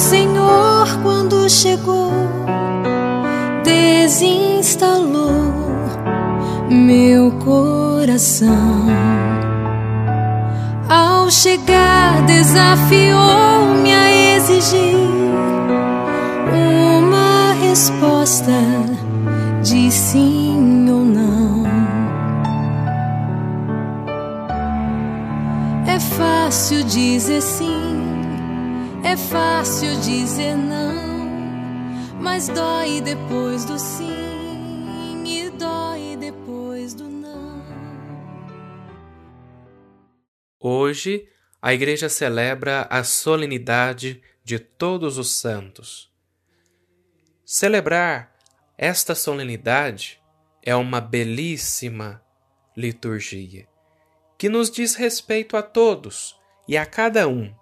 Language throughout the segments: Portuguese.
Senhor, quando chegou, desinstalou meu coração. Ao chegar, desafiou-me a exigir uma resposta de sim ou não. É fácil dizer sim, é fácil dizer não, mas dói depois do sim e dói depois do não. Hoje, a Igreja celebra a solenidade de Todos os Santos. Celebrar esta solenidade é uma belíssima liturgia que nos diz respeito a todos e a cada um.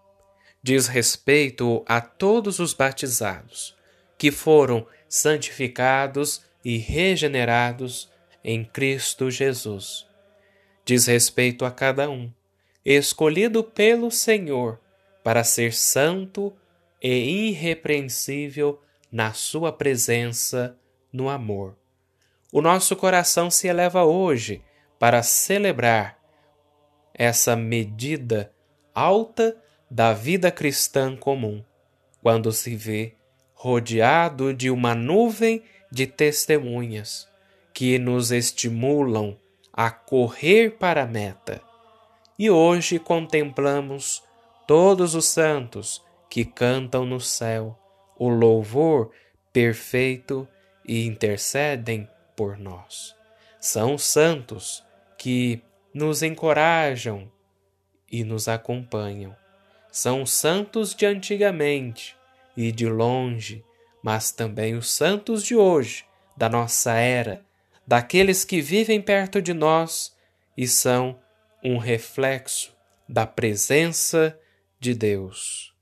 Diz respeito a todos os batizados que foram santificados e regenerados em Cristo Jesus. Diz respeito a cada um, escolhido pelo Senhor para ser santo e irrepreensível na Sua presença no amor. O nosso coração se eleva hoje para celebrar essa medida alta da vida cristã comum, quando se vê rodeado de uma nuvem de testemunhas que nos estimulam a correr para a meta. E hoje contemplamos todos os santos que cantam no céu o louvor perfeito e intercedem por nós. São santos que nos encorajam e nos acompanham. São santos de antigamente e de longe, mas também os santos de hoje, da nossa era, daqueles que vivem perto de nós e são um reflexo da presença de Deus.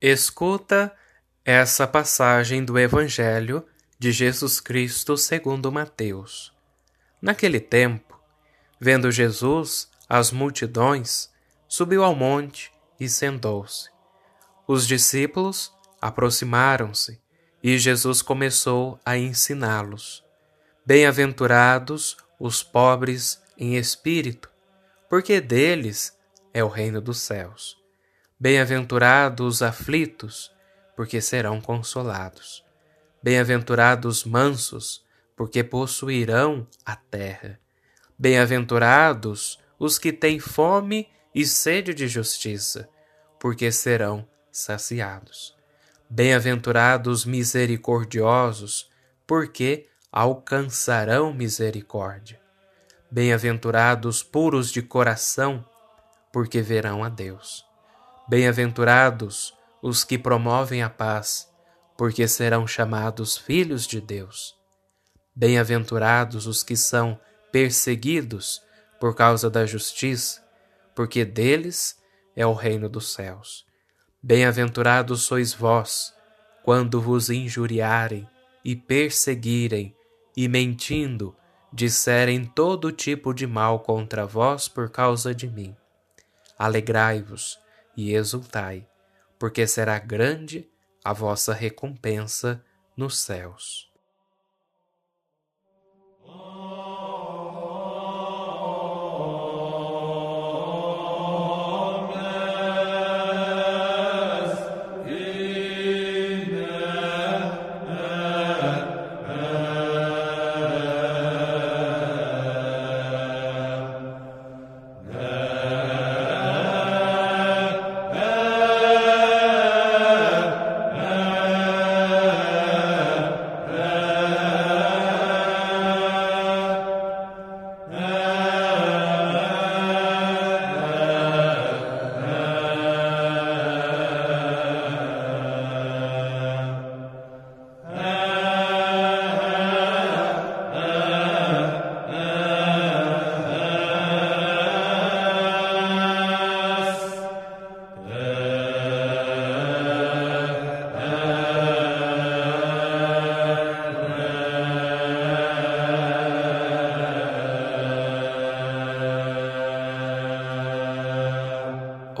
Escuta essa passagem do Evangelho de Jesus Cristo segundo Mateus. Naquele tempo, vendo Jesus as multidões, subiu ao monte e sentou-se. Os discípulos aproximaram-se e Jesus começou a ensiná-los. Bem-aventurados os pobres em espírito, porque deles é o reino dos céus. Bem-aventurados os aflitos, porque serão consolados. Bem-aventurados mansos, porque possuirão a terra. Bem-aventurados os que têm fome e sede de justiça, porque serão saciados. Bem-aventurados misericordiosos, porque alcançarão misericórdia. Bem-aventurados puros de coração, porque verão a Deus. Bem-aventurados os que promovem a paz, porque serão chamados filhos de Deus. Bem-aventurados os que são perseguidos por causa da justiça, porque deles é o reino dos céus. Bem-aventurados sois vós, quando vos injuriarem e perseguirem, e mentindo, disserem todo tipo de mal contra vós por causa de mim. Alegrai-vos e exultai, porque será grande a vossa recompensa nos céus.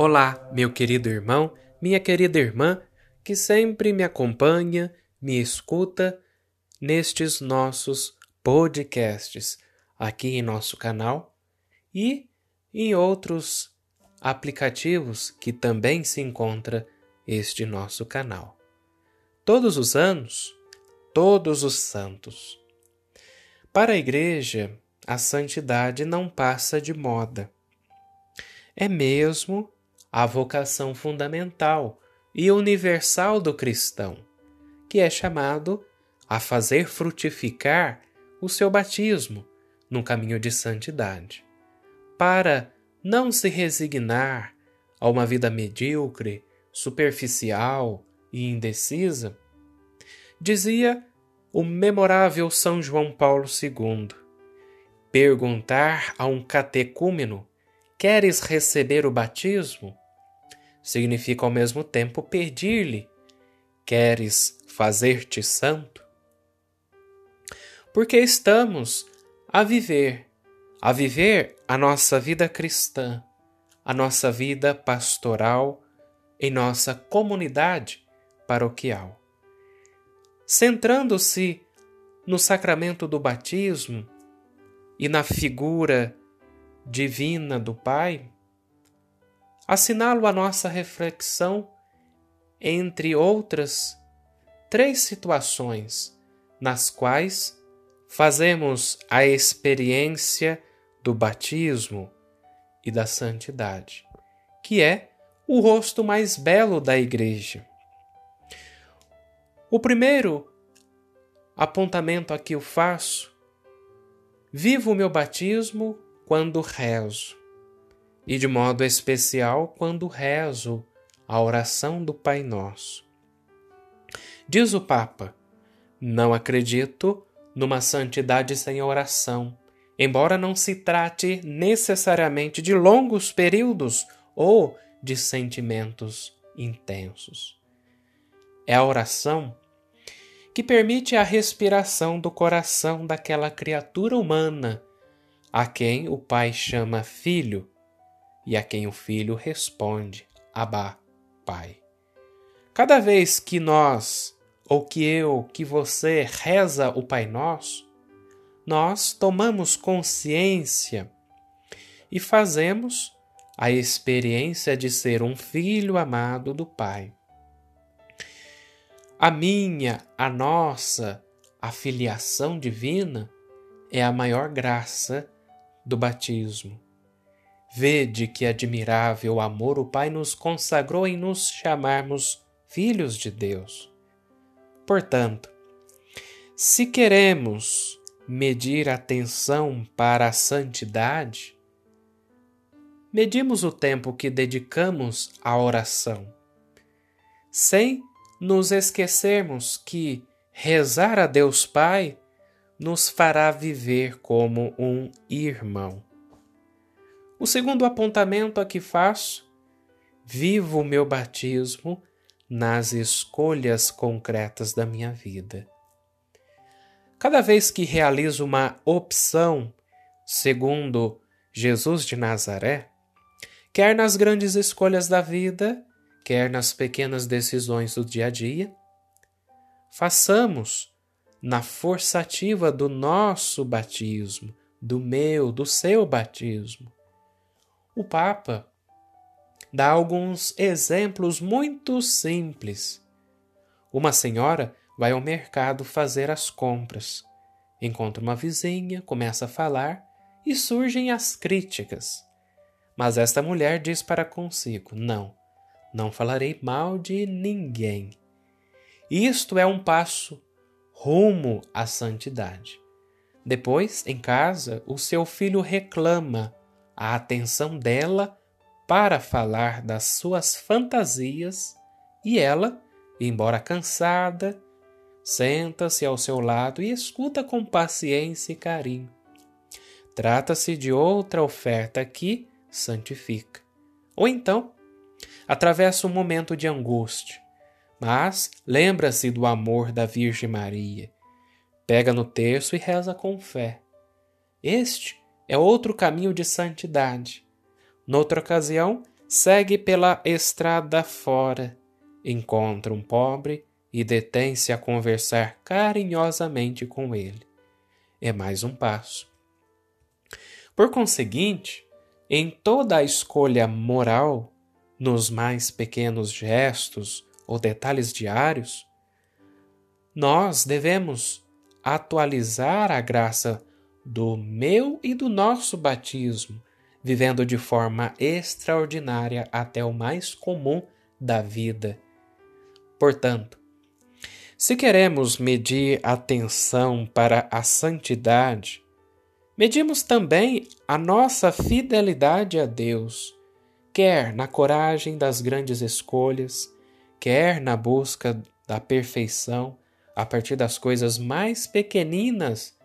Olá, meu querido irmão, minha querida irmã, que sempre me acompanha, me escuta nestes nossos podcasts aqui em nosso canal e em outros aplicativos que também se encontra este nosso canal. Todos os anos, todos os santos. Para a igreja, a santidade não passa de moda. É mesmo a vocação fundamental e universal do cristão, que é chamado a fazer frutificar o seu batismo no caminho de santidade, para não se resignar a uma vida medíocre, superficial e indecisa, dizia o memorável São João Paulo II. Perguntar a um catecúmeno Queres receber o batismo? Significa ao mesmo tempo pedir-lhe: Queres fazer-te santo? Porque estamos a viver, a viver a nossa vida cristã, a nossa vida pastoral em nossa comunidade paroquial. Centrando-se no sacramento do batismo e na figura divina do Pai, assinalo a nossa reflexão entre outras três situações nas quais fazemos a experiência do batismo e da santidade, que é o rosto mais belo da Igreja. O primeiro apontamento aqui eu faço: vivo o meu batismo quando rezo, e de modo especial quando rezo a oração do Pai Nosso. Diz o Papa: Não acredito numa santidade sem oração, embora não se trate necessariamente de longos períodos ou de sentimentos intensos. É a oração que permite a respiração do coração daquela criatura humana a quem o pai chama filho e a quem o filho responde Abá, Pai. Cada vez que nós, ou que eu, que você reza o Pai Nosso, nós tomamos consciência e fazemos a experiência de ser um filho amado do Pai. A minha, a nossa, a filiação divina é a maior graça do batismo. Vede que admirável amor o Pai nos consagrou em nos chamarmos filhos de Deus. Portanto, se queremos medir atenção para a santidade, medimos o tempo que dedicamos à oração, sem nos esquecermos que rezar a Deus Pai nos fará viver como um irmão. O segundo apontamento a que faço, vivo o meu batismo nas escolhas concretas da minha vida. Cada vez que realizo uma opção segundo Jesus de Nazaré, quer nas grandes escolhas da vida, quer nas pequenas decisões do dia a dia, façamos na forçativa do nosso batismo, do meu, do seu batismo. O Papa dá alguns exemplos muito simples. Uma senhora vai ao mercado fazer as compras. Encontra uma vizinha, começa a falar e surgem as críticas. Mas esta mulher diz para consigo: Não, não falarei mal de ninguém. Isto é um passo rumo à santidade. Depois, em casa, o seu filho reclama a atenção dela para falar das suas fantasias e ela, embora cansada, senta-se ao seu lado e escuta com paciência e carinho. Trata-se de outra oferta que santifica. Ou então, atravessa um momento de angústia, mas lembra-se do amor da Virgem Maria. Pega no terço e reza com fé. Este é outro caminho de santidade Noutra ocasião, segue pela estrada fora, encontra um pobre e detém-se a conversar carinhosamente com ele. É mais um passo. Por conseguinte, em toda a escolha moral, nos mais pequenos gestos ou detalhes diários, nós devemos atualizar a graça do meu e do nosso batismo vivendo de forma extraordinária até o mais comum da vida. Portanto, se queremos medir atenção para a santidade, medimos também a nossa fidelidade a Deus, quer na coragem das grandes escolhas, quer na busca da perfeição a partir das coisas mais pequeninas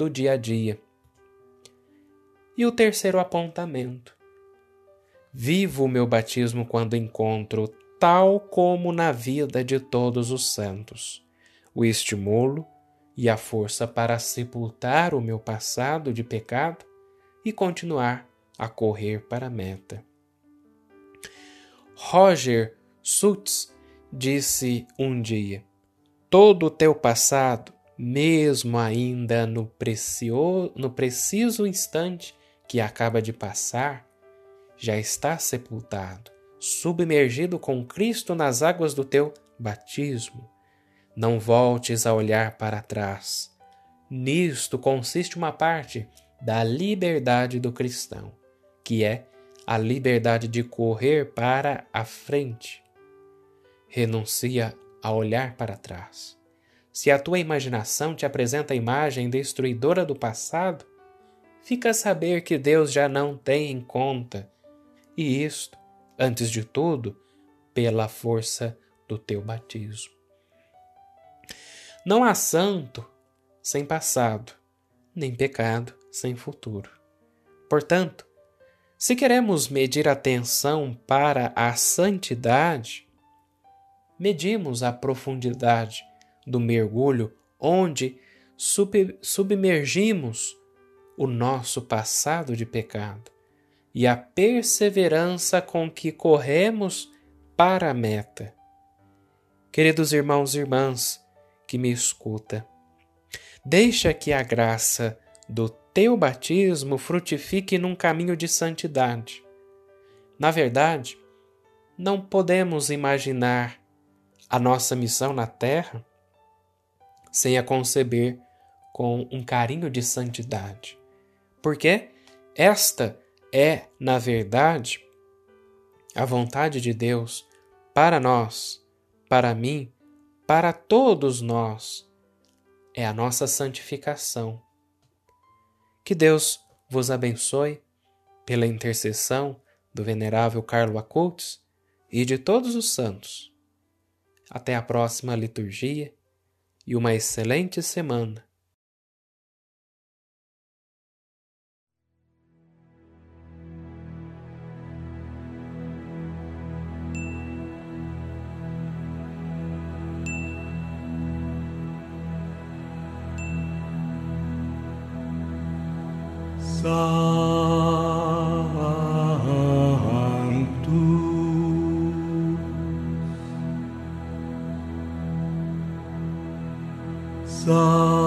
do dia a dia. E o terceiro apontamento. Vivo o meu batismo quando encontro, tal como na vida de todos os santos, o estimulo e a força para sepultar o meu passado de pecado e continuar a correr para a meta. Roger Sutz disse um dia: Todo o teu passado, mesmo ainda no, precio... no preciso instante que acaba de passar já está sepultado, submergido com Cristo nas águas do teu batismo. Não voltes a olhar para trás. Nisto consiste uma parte da liberdade do cristão, que é a liberdade de correr para a frente. Renuncia a olhar para trás. Se a tua imaginação te apresenta a imagem destruidora do passado, fica a saber que Deus já não tem em conta, e isto, antes de tudo, pela força do teu batismo. Não há santo sem passado, nem pecado sem futuro. Portanto, se queremos medir atenção para a santidade, medimos a profundidade do mergulho onde submergimos o nosso passado de pecado e a perseverança com que corremos para a meta. Queridos irmãos e irmãs que me escuta, deixa que a graça do teu batismo frutifique num caminho de santidade. Na verdade, não podemos imaginar a nossa missão na terra sem a conceber com um carinho de santidade porque esta é, na verdade, a vontade de Deus para nós, para mim, para todos nós. É a nossa santificação, Que Deus vos abençoe pela intercessão do venerável Carlo Acoltes e de todos os santos. Até a próxima liturgia e uma excelente semana. thou.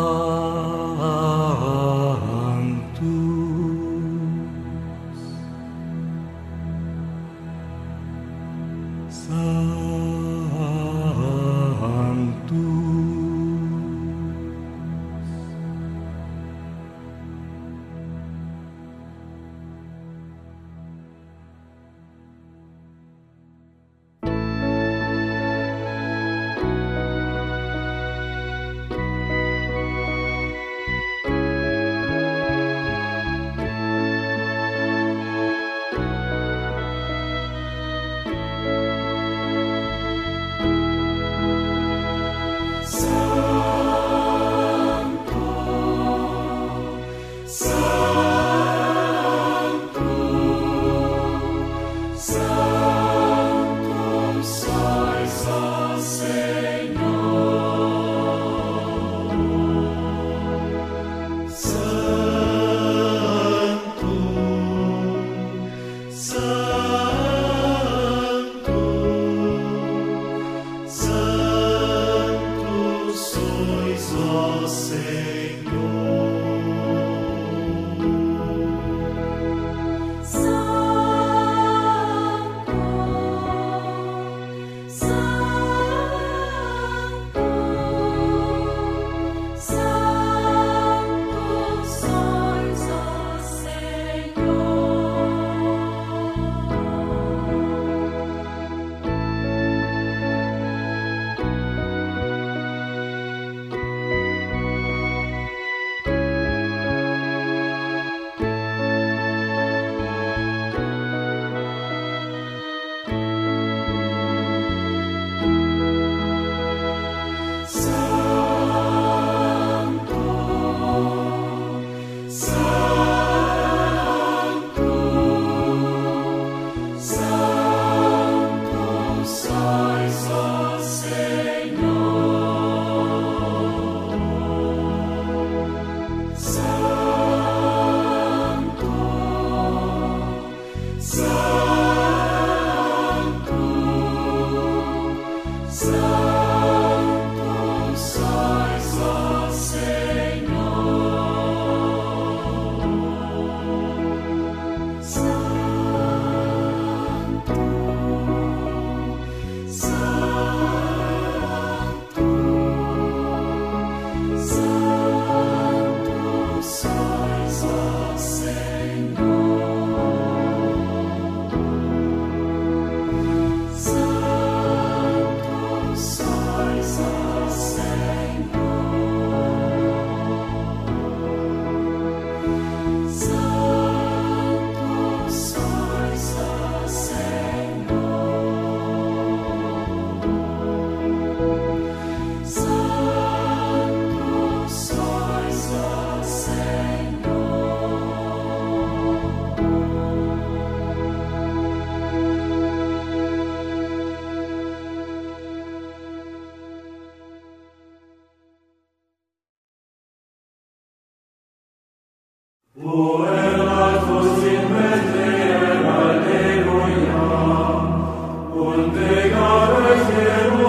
Unde gare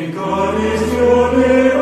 in caris